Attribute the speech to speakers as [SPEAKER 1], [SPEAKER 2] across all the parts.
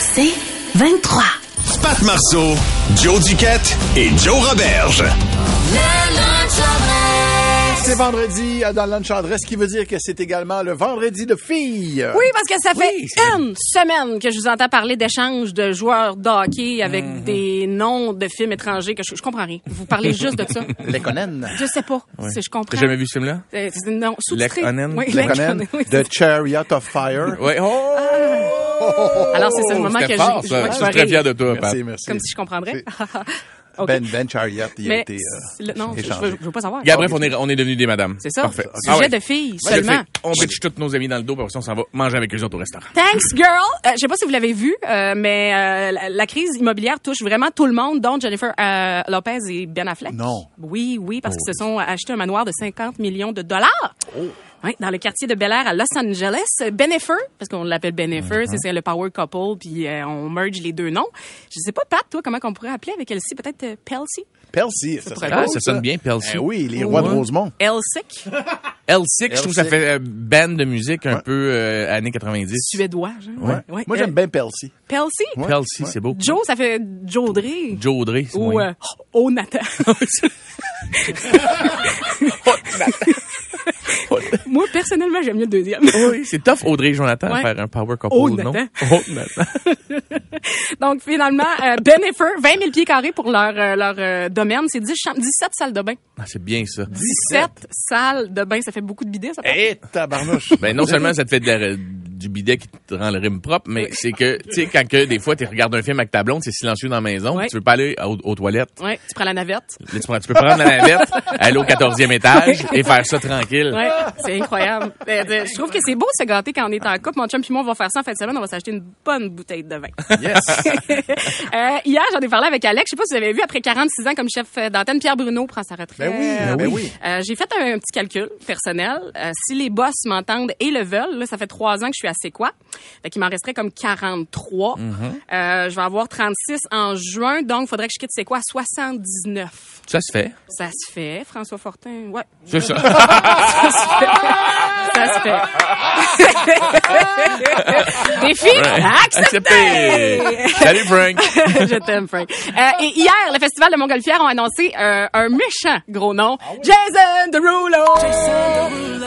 [SPEAKER 1] C'est 23.
[SPEAKER 2] Pat Marceau, Joe Duquette et Joe Roberge.
[SPEAKER 3] C'est vendredi euh, dans le lunch adresse, ce qui veut dire que c'est également le vendredi de filles.
[SPEAKER 4] Oui, parce que ça fait
[SPEAKER 3] Oui, c'est-
[SPEAKER 4] une semaine que je vous entends parler d'échanges de joueurs de hockey avec
[SPEAKER 3] Mhm.
[SPEAKER 4] des noms de films étrangers que je, je comprends rien. Vous parlez juste de ça.
[SPEAKER 3] Les Conan.
[SPEAKER 4] Je sais pas si je comprends.
[SPEAKER 5] T'as jamais vu ce film-là?
[SPEAKER 4] Euh, c'est- Non, sous-titré.
[SPEAKER 5] Lekonen?
[SPEAKER 4] Oui,
[SPEAKER 3] Les
[SPEAKER 4] Lekonen,
[SPEAKER 3] Conan.
[SPEAKER 4] oui.
[SPEAKER 3] The Chariot of Fire.
[SPEAKER 5] Ouais. Oh!
[SPEAKER 4] Alors, c'est ce moment
[SPEAKER 5] C'était
[SPEAKER 4] que
[SPEAKER 5] fort,
[SPEAKER 4] je- je-
[SPEAKER 5] Je
[SPEAKER 4] je
[SPEAKER 5] suis très fier de toi, Pat.
[SPEAKER 3] Merci, merci.
[SPEAKER 4] Comme si je comprendrais. OK.
[SPEAKER 3] Ben, ben Chariot, il a été... euh,
[SPEAKER 4] non, je, je veux, je veux pas savoir.
[SPEAKER 5] Et après, on est, on est devenus des madames.
[SPEAKER 4] C'est ça.
[SPEAKER 5] Parfait.
[SPEAKER 4] Sujet
[SPEAKER 5] Ah ouais.
[SPEAKER 4] de filles seulement.
[SPEAKER 5] On bitch tous nos amis dans le dos, puis après ça, on s'en va manger avec eux autres au restaurant.
[SPEAKER 4] Thanks, girl. Euh, je sais pas si vous l'avez vu, euh, mais euh, la, la crise immobilière touche vraiment tout le monde, dont Jennifer euh, Lopez et Ben Affleck.
[SPEAKER 3] Non.
[SPEAKER 4] Oui, oui, parce qu'ils se sont achetés un manoir de 50 millions de dollars. Oui, dans le quartier de Bel Air à Los Angeles. Benefer, parce qu'on l'appelle Benefer, c'est- c'est le power couple, puis euh, on merge les deux noms. Je sais pas, Pat, toi, comment qu'on pourrait appeler avec Elsie? Peut-être euh, Pelsi?
[SPEAKER 3] Pelsi, ça,
[SPEAKER 4] être
[SPEAKER 3] cool,
[SPEAKER 5] ça sonne bien, Pelsi.
[SPEAKER 3] Eh oui, les rois de. Rosemont.
[SPEAKER 4] Elsick?
[SPEAKER 5] L6, je trouve que ça
[SPEAKER 3] L6.
[SPEAKER 5] fait euh, band de musique un peu euh, années 90.
[SPEAKER 4] Suédois, genre.
[SPEAKER 5] Ouais.
[SPEAKER 4] Ouais.
[SPEAKER 3] Moi,
[SPEAKER 4] Euh,
[SPEAKER 3] j'aime bien Pelsi.
[SPEAKER 4] Pelsi?
[SPEAKER 3] Ouais.
[SPEAKER 5] Pelsi, c'est beau.
[SPEAKER 4] Joe, ça fait. Joe
[SPEAKER 5] Audrey, c'est
[SPEAKER 4] Ou euh, Oh Nathan. Moi, personnellement, j'aime mieux le deuxième.
[SPEAKER 5] Oui, c'est tough, Audrey et Jonathan,
[SPEAKER 4] Ouais.
[SPEAKER 5] à faire un power couple,
[SPEAKER 4] Oh,
[SPEAKER 5] non? Oh, Nathan.
[SPEAKER 4] Donc, finalement, euh, Benefer, 20 000 pieds carrés pour leur, euh, leur euh, domaine. C'est 10 cham- 17 salles de bain.
[SPEAKER 5] Ah, c'est bien, ça.
[SPEAKER 4] 17 salles de bain. Ça fait beaucoup de bidets, ça.
[SPEAKER 3] Eh, tabarnouche.
[SPEAKER 5] Ben, non seulement ça te fait de la- du bidet qui te rend le rime propre, mais c'est que, tu sais, quand que, des fois, tu regardes un film avec ta blonde, c'est silencieux dans la maison,
[SPEAKER 4] Ouais.
[SPEAKER 5] tu veux pas aller aux, aux toilettes.
[SPEAKER 4] Ouais, tu prends la navette.
[SPEAKER 5] Là, tu, prends- tu peux prendre la navette, aller au 14e étage et faire ça tranquille.
[SPEAKER 4] Ouais, c'est incroyable. Euh, euh, Je trouve que c'est beau se gâter quand on est en couple. Mon chum puis moi, on va faire ça en fin de semaine. On va s'acheter une bonne bouteille de vin.
[SPEAKER 3] Yes.
[SPEAKER 4] Euh, hier, j'en ai parlé avec Alex. Je sais pas si vous avez vu, après 46 ans comme chef euh, d'antenne, Pierre Bruno prend sa retraite.
[SPEAKER 3] Ben oui, ben oui.
[SPEAKER 4] Euh, j'ai fait un, petit calcul personnel. Euh, si les boss m'entendent et le veulent, là, ça fait trois ans que je suis à C'est quoi? Fait qu'il m'en resterait comme 43.
[SPEAKER 3] Mm-hmm.
[SPEAKER 4] Euh, je vais avoir 36 en juin, donc il faudrait que je quitte C'est quoi? 79.
[SPEAKER 5] Ça se fait.
[SPEAKER 4] Ça se fait, François Fortin. Ouais.
[SPEAKER 5] C'est ça.
[SPEAKER 4] Ça se fait. Ça se fait. Défi accepté.
[SPEAKER 5] Accepté. Salut, Frank.
[SPEAKER 4] Je t'aime, Frank. Euh, et hier, le Festival de Montgolfière ont annoncé euh, un méchant gros nom. Jason Derulo! Mais, mais,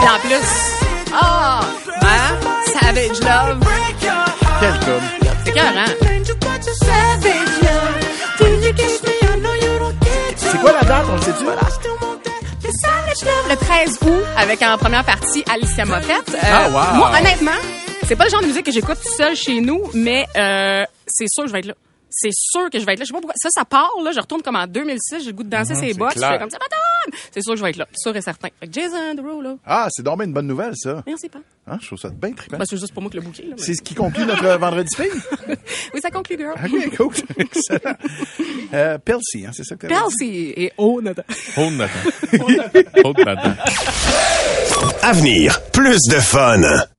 [SPEAKER 4] Et en plus, ah, hein? Savage Love.
[SPEAKER 3] Quel com.
[SPEAKER 4] C'est cœur, hein?
[SPEAKER 3] C'est quoi la date, on le sait-tu?
[SPEAKER 4] Le 13 août, avec en première partie Alicia Moffett. Euh,
[SPEAKER 5] Ah, wow.
[SPEAKER 4] Moi, honnêtement, c'est pas le genre de musique que j'écoute tout seul chez nous, mais euh, c'est sûr que je vais être là. C'est sûr que je vais être là. Je sais pas pourquoi. Ça, ça part, là. Je retourne comme en 2006. J'ai le goût de danser ses bottes. Je fais comme ça, madame! C'est sûr que je vais être là. Sûr et certain. Fait que Jason Derulo.
[SPEAKER 3] Ah, c'est donc bien une bonne nouvelle, ça.
[SPEAKER 4] Merci pas.
[SPEAKER 3] Hein, je trouve ça bien trippant.
[SPEAKER 4] Bah, c'est juste pour moi que le bouquet, là. mais-
[SPEAKER 3] C'est ce qui conclut notre vendredi fille.
[SPEAKER 4] Oui, ça conclut, girl.
[SPEAKER 3] OK, cool. Excellent. Euh, Pelsi, hein, c'est ça que dit?
[SPEAKER 4] Percy et oh, Nathan.
[SPEAKER 5] Hold Nathan. Hold Nathan.
[SPEAKER 2] Avenir, plus de fun.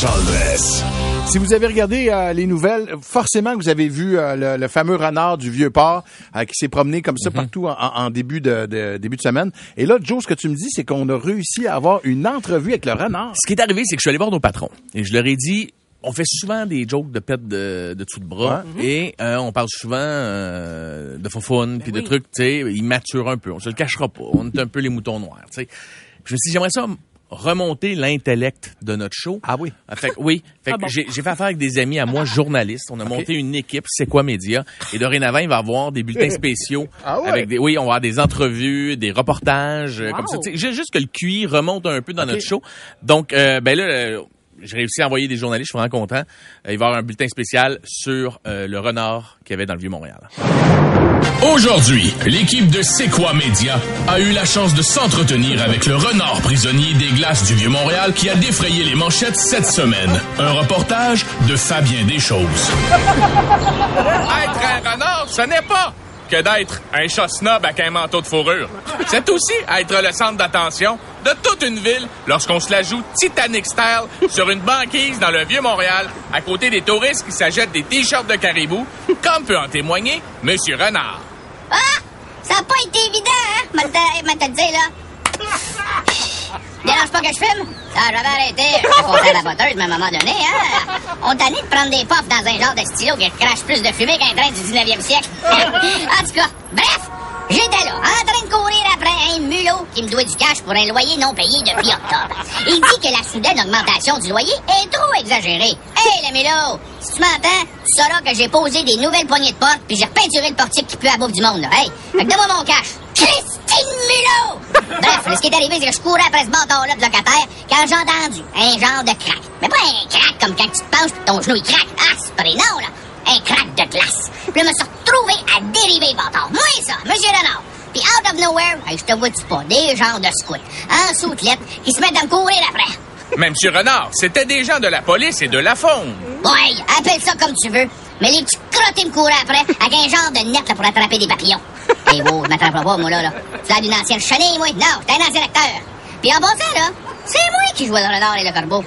[SPEAKER 2] Dress.
[SPEAKER 3] Si vous avez regardé euh, les nouvelles, forcément que vous avez vu euh, le, le fameux renard du vieux port euh, qui s'est promené comme ça partout en, en début de, de- début de semaine. Et là, Joe, ce que tu me dis, c'est qu'on a réussi à avoir une entrevue avec le renard.
[SPEAKER 5] Ce qui est arrivé, c'est que je suis allé voir nos patrons et je leur ai dit, on fait souvent des jokes de pète de, de dessous de bras et euh, on parle souvent euh, de faux puis de trucs, tu sais, ils maturent un peu. On se le cachera pas. On est un peu les moutons noirs, tu sais. Je me suis dit, j'aimerais ça remonter l'intellect de notre show.
[SPEAKER 3] Ah oui?
[SPEAKER 5] Ah, Fait que, oui. Fait que
[SPEAKER 4] Ah bon.
[SPEAKER 5] j'ai, fait affaire avec des amis à moi, journalistes. On a monté une équipe, c'est quoi média. Et dorénavant, il va y avoir des bulletins spéciaux.
[SPEAKER 3] Ah ouais?
[SPEAKER 5] Avec des, oui, on va avoir des entrevues, des reportages, euh,
[SPEAKER 4] Wow.
[SPEAKER 5] comme ça. Juste que le QI remonte un peu dans notre show. Donc, euh, ben là, euh, j'ai réussi à envoyer des journalistes, je suis vraiment content. Euh, il va y avoir un bulletin spécial sur euh, le renard qu'il y avait dans le Vieux-Montréal.
[SPEAKER 2] Aujourd'hui, l'équipe de C'est quoi Média a eu la chance de s'entretenir avec le renard prisonnier des glaces du Vieux-Montréal qui a défrayé les manchettes cette semaine. Un reportage de Fabien Deschoses.
[SPEAKER 6] Être un renard, ce n'est pas que d'être un chat snob avec un manteau de fourrure. C'est aussi être le centre d'attention de toute une ville lorsqu'on se la joue Titanic style sur une banquise dans le Vieux-Montréal à côté des touristes qui s'achètent des t-shirts de caribou, comme peut en témoigner Monsieur Renard.
[SPEAKER 7] Ah! Ça n'a pas été évident, hein? Là? Dérange pas que je fume? Ça, j'avais arrêté. J'étais passé à la boteuse, mais à un moment donné, hein? On t'a de prendre des puffs dans un genre de stylo qui crache plus de fumée qu'un train du 19e siècle. en tout cas, bref, j'étais là, en train de courir après un mulot qui me doit du cash pour un loyer non payé depuis octobre. Il dit que la soudaine augmentation du loyer est trop exagérée. Hey, le mulot, si tu m'entends, tu sauras que j'ai posé des nouvelles poignées de porte puis j'ai repeinturé le portique qui pue à bouffe du monde, là. Hey, donne-moi mon cash. Christine Mulot! Bref, ce qui est arrivé, c'est que je courais après ce bâtard-là de locataire quand j'ai entendu un genre de crack. Mais pas un crack comme quand tu te penches ton genou il craque. Ah, c'est pas non, là. Un crack de glace. Je me suis retrouvé à dériver, bâtard. Moi, ça, Monsieur Renard. Puis out of nowhere, hey, je te vois-tu pas, des genres de scouts en soutelette qui se mettent à me courir après.
[SPEAKER 6] Mais Monsieur Renard, c'était des gens de la police et de la faune.
[SPEAKER 7] Ouais, appelle ça comme tu veux. Mais les petits crottés me couraient après avec un genre de net là, pour attraper des papillons. Hé, wow, je m'attraperai pas, moi, là. là. Tu d'une ancienne chenille, moi? Non, t'es un ancien acteur. Puis en passant, là, c'est moi qui jouais le renard et le corbeau.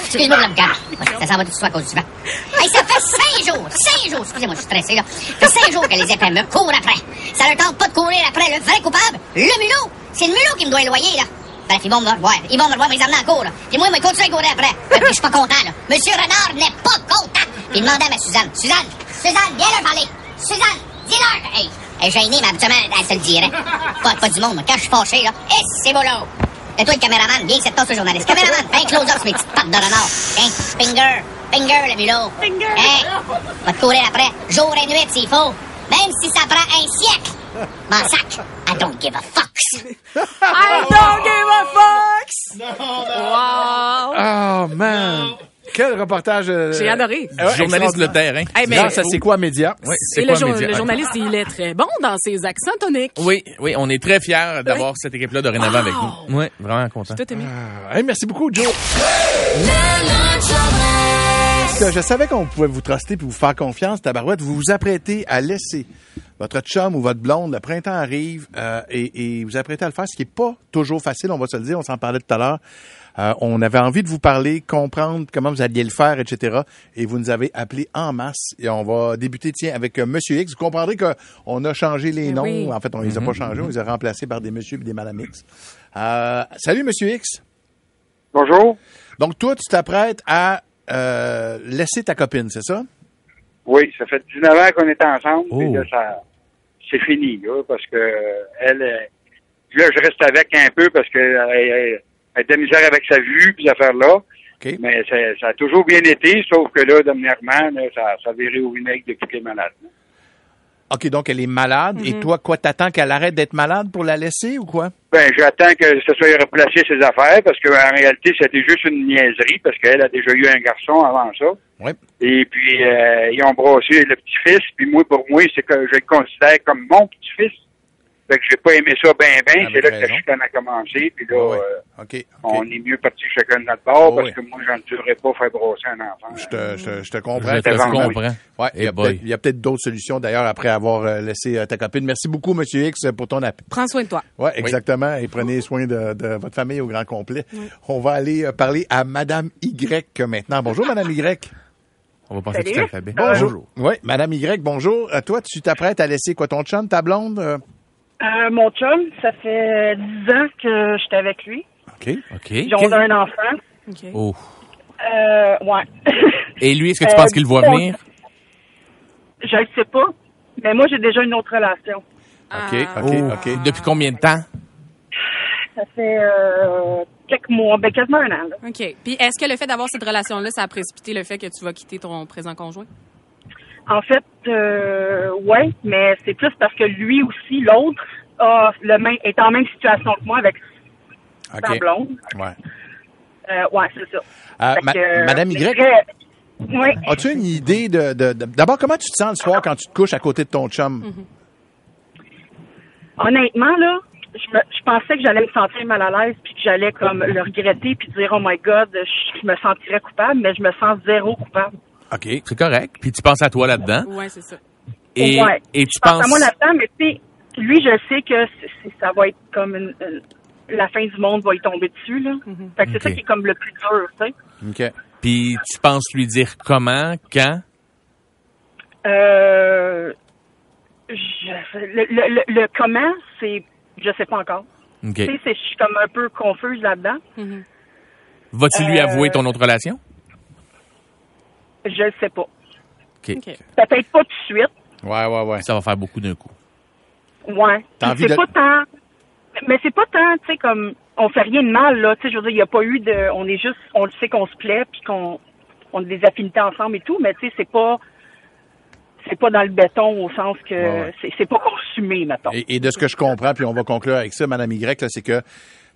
[SPEAKER 7] Excuse-moi le regard. Ça s'en va tout de suite à cause du vent. Hey, ça fait cinq jours, cinq jours, excusez-moi, je suis stressé, là. Ça fait cinq jours que les épais me courent après. Ça leur tente pas de courir après le vrai coupable, le mulot. C'est le mulot qui me doit loyer, là. Bref, ils vont me revoir. Ils vont me revoir, mais ils en cours, là. Puis moi, je vais continuer à courir après. Puis je suis pas content, là. Monsieur Renard n'est pas content. Puis demandez à ma Suzanne. Suzanne, Suzanne, viens leur parler. Suzanne, dis-leur. Hey, elle est gênée, mais habituellement, elle se le dirait. Pas, du monde, mais quand je suis fâché, là. Et c'est là. Et toi, le caméraman, viens, c'est toi, ce journaliste. Caméraman, fais un close-up mes petites pattes de renard. Hein? Finger, finger, le mulot. Finger. Hein? Va te courir après, jour et nuit, s'il faut. Même si ça prend un siècle. M'en sac. I don't give a fuck.
[SPEAKER 4] I don't give a fucks! Wow!
[SPEAKER 3] Oh, man! Quel reportage! euh,
[SPEAKER 4] J'ai adoré.
[SPEAKER 3] euh, ouais,
[SPEAKER 5] Journaliste le
[SPEAKER 3] extraordinaire.
[SPEAKER 5] terrain.
[SPEAKER 4] Hey, mais-
[SPEAKER 3] Grâce à C'est quoi Média?
[SPEAKER 5] Oui, c'est
[SPEAKER 4] le,
[SPEAKER 5] quoi
[SPEAKER 4] jour-
[SPEAKER 5] média?
[SPEAKER 4] le journaliste, il est très bon dans ses accents toniques.
[SPEAKER 5] Oui, oui, on est très fiers d'avoir cette équipe-là dorénavant avec nous. Oui, vraiment content.
[SPEAKER 4] Tout aimé.
[SPEAKER 3] Hey, merci beaucoup, Joe. Je savais qu'on pouvait vous truster puis vous faire confiance, tabarouette. Vous vous apprêtez à laisser votre chum ou votre blonde, le printemps arrive, euh, et, et vous apprêtez à le faire, ce qui est pas toujours facile, on va se le dire, on s'en parlait tout à l'heure. Euh, on avait envie de vous parler, comprendre comment vous alliez le faire, etc. Et vous nous avez appelé en masse. Et on va débuter, tiens, avec euh, Monsieur X. Vous comprendrez qu'on a changé les
[SPEAKER 4] Eh
[SPEAKER 3] noms.
[SPEAKER 4] oui.
[SPEAKER 3] En fait, on les a pas changés, on les a remplacés par des Monsieur et des Madame X. Euh, salut, Monsieur X.
[SPEAKER 8] Bonjour.
[SPEAKER 3] Donc, toi, tu t'apprêtes à euh, laisser ta copine, c'est ça?
[SPEAKER 8] Oui, ça fait 19 ans qu'on est ensemble,
[SPEAKER 3] Oh.
[SPEAKER 8] et là, ça, c'est fini, là, parce que elle, là, je reste avec un peu parce que elle, elle, elle a de la misère avec sa vue, puis ces affaires-là. Mais ça, ça a toujours bien été, sauf que là, dernièrement, là, ça, ça a viré au vinaigre depuis qu'elle est malade.
[SPEAKER 3] OK, donc elle est malade. Et toi, quoi, t'attends qu'elle arrête d'être malade pour la laisser ou quoi?
[SPEAKER 8] Ben, j'attends que ça soit replacé ses affaires, parce qu'en réalité, c'était juste une niaiserie, parce qu'elle a déjà eu un garçon avant ça.
[SPEAKER 3] Oui.
[SPEAKER 8] Et puis, euh, ils ont brassé le petit-fils, puis moi, pour moi, c'est que je le considère comme mon petit-fils. Fait que j'ai pas aimé ça bien, bien.
[SPEAKER 3] Avec
[SPEAKER 8] C'est là que la chicane a commencé. Puis là,
[SPEAKER 3] Ouais, ouais.
[SPEAKER 8] euh, on est mieux parti chacun de notre bord
[SPEAKER 3] Oh,
[SPEAKER 8] parce
[SPEAKER 3] oui.
[SPEAKER 8] que moi, j'endurerais pas faire brosser un enfant.
[SPEAKER 3] Je te, je te, je te comprends.
[SPEAKER 5] Je te comprends.
[SPEAKER 3] Ouais, il y a peut-être- il y a peut-être d'autres solutions d'ailleurs après avoir euh, laissé euh, ta copine. Merci beaucoup, Monsieur X, pour ton appel.
[SPEAKER 4] Prends soin de toi.
[SPEAKER 3] Oui, exactement. Et prenez soin de, de votre famille au grand complet. On va aller parler à Madame Y maintenant. Bonjour, Madame Y.
[SPEAKER 5] On va passer
[SPEAKER 9] Salut.
[SPEAKER 5] tout l'alphabet.
[SPEAKER 3] Bonjour. Oui, Madame Y, bonjour. Euh, toi, tu t'apprêtes à laisser quoi, ton chum, ta blonde? Euh?
[SPEAKER 9] Mon chum, ça fait 10 ans que j'étais avec lui.
[SPEAKER 3] OK.
[SPEAKER 5] OK.
[SPEAKER 9] Ils ont un enfant.
[SPEAKER 5] Oh.
[SPEAKER 9] Euh, ouais.
[SPEAKER 5] Et lui, est-ce que tu
[SPEAKER 9] Euh,
[SPEAKER 5] penses qu'il le voit venir?
[SPEAKER 9] Je le sais pas. Mais moi, j'ai déjà une autre relation.
[SPEAKER 3] OK,
[SPEAKER 4] Ah.
[SPEAKER 3] OK,
[SPEAKER 5] Oh.
[SPEAKER 3] OK.
[SPEAKER 5] Depuis combien de temps?
[SPEAKER 9] Ça fait euh, quelques mois, ben quasiment un an. là.
[SPEAKER 4] OK. Puis est-ce que le fait d'avoir cette relation-là, ça a précipité le fait que tu vas quitter ton présent conjoint?
[SPEAKER 9] En fait, euh, ouais, mais c'est plus parce que lui aussi, l'autre, a le même, est en même situation que moi avec sa
[SPEAKER 3] OK.
[SPEAKER 9] blonde.
[SPEAKER 3] Ouais.
[SPEAKER 9] Euh, ouais, c'est ça.
[SPEAKER 3] Euh,
[SPEAKER 9] Fait
[SPEAKER 3] ma-
[SPEAKER 9] que, euh,
[SPEAKER 3] Madame Y,
[SPEAKER 9] très- Ouais.
[SPEAKER 3] as-tu une idée de, D'abord, comment tu te sens le soir quand tu te couches à côté de ton chum?
[SPEAKER 9] Honnêtement, là, je, me- je pensais que j'allais me sentir mal à l'aise, puis que j'allais comme le regretter, puis dire oh my God, je me sentirais coupable, mais je me sens zéro coupable.
[SPEAKER 5] OK. C'est correct. Puis tu penses à toi là-dedans.
[SPEAKER 4] Ouais, c'est ça.
[SPEAKER 5] Et,
[SPEAKER 9] Ouais.
[SPEAKER 5] et tu
[SPEAKER 9] Je pense
[SPEAKER 5] penses.
[SPEAKER 9] à moi là-dedans, mais tu sais, lui, je sais que ça va être comme une, une- la fin du monde va y tomber dessus là. Fait que c'est ça qui est comme le plus dur, tu sais.
[SPEAKER 3] OK.
[SPEAKER 5] Puis tu penses lui dire comment, quand?
[SPEAKER 9] Euh, je- le, le, le, le comment, c'est, je sais pas encore.
[SPEAKER 5] OK.
[SPEAKER 9] Tu sais, c'est- je suis comme un peu confuse là-dedans.
[SPEAKER 5] Vas-tu lui
[SPEAKER 9] Euh,
[SPEAKER 5] avouer ton autre relation?
[SPEAKER 9] Je le sais pas.
[SPEAKER 5] OK.
[SPEAKER 9] Peut-être pas tout de suite.
[SPEAKER 3] Ouais, ouais, ouais.
[SPEAKER 5] Ça va faire beaucoup d'un coup.
[SPEAKER 9] Ouais.
[SPEAKER 3] T'as envie
[SPEAKER 9] c'est
[SPEAKER 3] de-
[SPEAKER 9] pas tant. Mais c'est pas tant, tu sais, comme on fait rien de mal là. Tu sais, je veux dire, il y a pas eu de. On est juste, on le sait qu'on se plaît, puis qu'on on a des affinités ensemble et tout. Mais tu sais, c'est pas. C'est pas dans le béton au sens que
[SPEAKER 3] Ouais, ouais.
[SPEAKER 9] c'est pas consumé, mettons.
[SPEAKER 3] Et, et de ce que je comprends, puis on va conclure avec ça, Madame Y, là, c'est que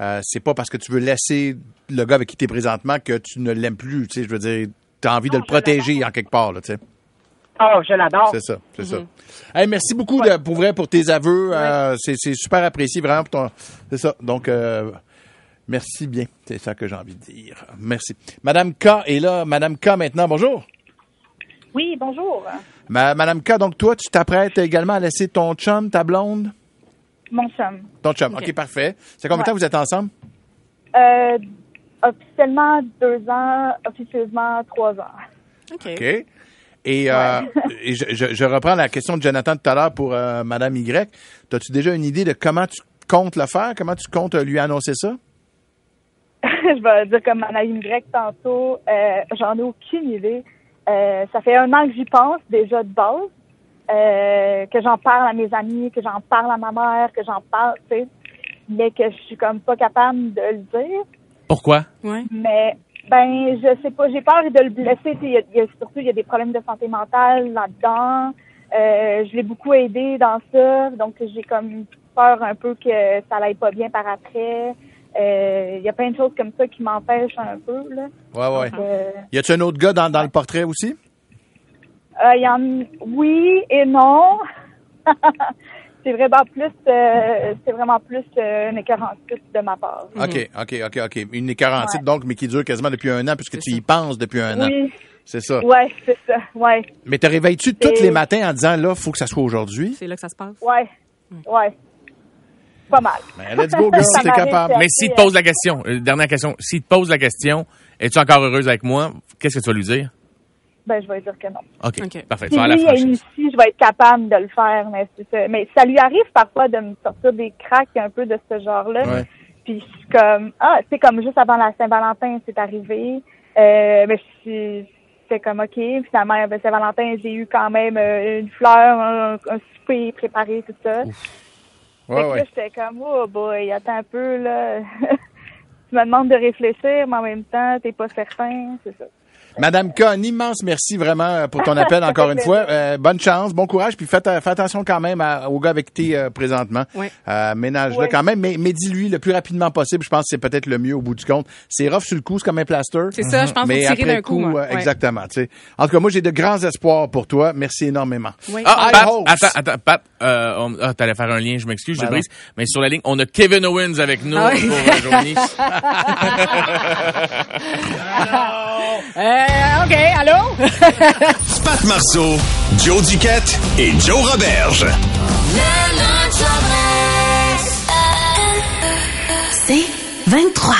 [SPEAKER 3] euh, c'est pas parce que tu veux laisser le gars avec qui tu es présentement que tu ne l'aimes plus. Tu sais, je veux dire, tu as envie de le protéger en quelque part, là, tu sais.
[SPEAKER 9] Oh, je l'adore.
[SPEAKER 3] C'est ça, c'est ça. Hey, merci beaucoup de, pour vrai pour tes aveux. Euh, c'est, c'est super apprécié vraiment pour ton. C'est ça. Donc euh, merci bien. C'est ça que j'ai envie de dire. Merci. Madame K est là. Madame K maintenant. Bonjour.
[SPEAKER 10] Oui, bonjour.
[SPEAKER 3] Ma- Madame K, donc toi, tu t'apprêtes également à laisser ton chum, ta blonde?
[SPEAKER 10] Mon chum.
[SPEAKER 3] Ton chum. OK, parfait. C'est combien de temps
[SPEAKER 10] Ouais.
[SPEAKER 3] vous êtes ensemble?
[SPEAKER 10] Euh, officiellement deux ans, officieusement trois ans.
[SPEAKER 3] OK. Et, euh, et je, je- je reprends la question de Jonathan tout à l'heure pour euh, Madame Y. As-tu déjà une idée de comment tu comptes le faire? Comment tu comptes euh, lui annoncer ça?
[SPEAKER 10] je vais dire comme Anaïm Grec tantôt, euh, j'en ai aucune idée. Euh, ça fait un an que j'y pense déjà de base, euh, que j'en parle à mes amis, que j'en parle à ma mère, que j'en parle, tu sais, mais que je suis comme pas capable de le dire.
[SPEAKER 5] Pourquoi?
[SPEAKER 4] Ouais.
[SPEAKER 10] Mais ben, je sais pas, j'ai peur de le blesser. Il y a, il y a- surtout, il y a des problèmes de santé mentale là-dedans. Euh, je l'ai beaucoup aidé dans ça, donc j'ai comme peur un peu que ça n'aille pas bien par après. Euh, Il y a plein de choses comme ça qui m'empêchent un peu. Là.
[SPEAKER 3] Ouais, ouais.
[SPEAKER 10] Donc, euh,
[SPEAKER 3] Y a-tu un autre gars dans, dans le portrait aussi?
[SPEAKER 10] euh, il y en, oui et non. c'est vraiment plus, euh, c'est vraiment plus euh, une écœurante de ma part.
[SPEAKER 3] OK, OK, OK, OK. Une écarantite,
[SPEAKER 10] Ouais.
[SPEAKER 3] donc, mais qui dure quasiment depuis un an, puisque tu y penses depuis un an.
[SPEAKER 10] Oui.
[SPEAKER 3] C'est ça.
[SPEAKER 10] Ouais, c'est ça. Ouais.
[SPEAKER 3] Mais te réveilles-tu tous les matins en disant, là, faut que ça soit aujourd'hui?
[SPEAKER 4] C'est là que ça se passe.
[SPEAKER 10] Ouais. Ouais. Pas mal.
[SPEAKER 3] Ben, let's go, girl, t'es capable.
[SPEAKER 5] Mais s'il te pose la question, euh, dernière question, s'il te pose la question, es-tu encore heureuse avec moi? Qu'est-ce que tu vas lui dire?
[SPEAKER 10] Ben, je vais dire que non.
[SPEAKER 5] OK, parfait. Tu
[SPEAKER 10] Si lui est je vais être capable de le faire, mais c'est ça. Mais ça lui arrive parfois de me sortir des cracks un peu de ce genre-là.
[SPEAKER 3] Ouais.
[SPEAKER 10] Puis je suis comme ah, c'est comme juste avant la Saint-Valentin, c'est arrivé. Euh, mais je suis- c'est comme ok. Finalement, ben, Saint-Valentin, j'ai eu quand même euh, une fleur, un, un souper préparé, tout ça.
[SPEAKER 3] Ouais,
[SPEAKER 10] que
[SPEAKER 3] ouais.
[SPEAKER 10] là, j'étais comme oh boy, attends un peu là. tu me demandes de réfléchir, mais en même temps, t'es pas certain, c'est ça.
[SPEAKER 3] Madame K, un immense merci vraiment euh, pour ton appel encore une fois. Euh, bonne chance, bon courage, puis faites, fais attention quand même à- au gars avec qui t'es euh, présentement.
[SPEAKER 4] Oui.
[SPEAKER 3] Euh, Ménage-le
[SPEAKER 4] Oui.
[SPEAKER 3] quand même, mais, mais dis-lui le plus rapidement possible. Je pense que c'est peut-être le mieux au bout du compte. C'est rough sur le coup, c'est comme un plaster.
[SPEAKER 4] C'est ça, je pense
[SPEAKER 3] Mais
[SPEAKER 4] faut tirer
[SPEAKER 3] après
[SPEAKER 4] d'un coup, moi.
[SPEAKER 3] euh,
[SPEAKER 4] Ouais.
[SPEAKER 3] Exactement. tu sais. En tout cas, moi j'ai de grands espoirs pour toi. Merci énormément.
[SPEAKER 4] Oui.
[SPEAKER 5] Ah, Pat, attends, attends, Pat, euh, on- ah, t'allais faire un lien, je m'excuse, je
[SPEAKER 3] Ben
[SPEAKER 5] brise. Mais sur la ligne, on a Kevin Owens avec nous
[SPEAKER 4] Ah oui.
[SPEAKER 5] pour euh, Joanie.
[SPEAKER 4] Euh, OK, allô?
[SPEAKER 11] Pat Marceau, Joe Duquette et Joe Roberge.
[SPEAKER 1] C'est 23.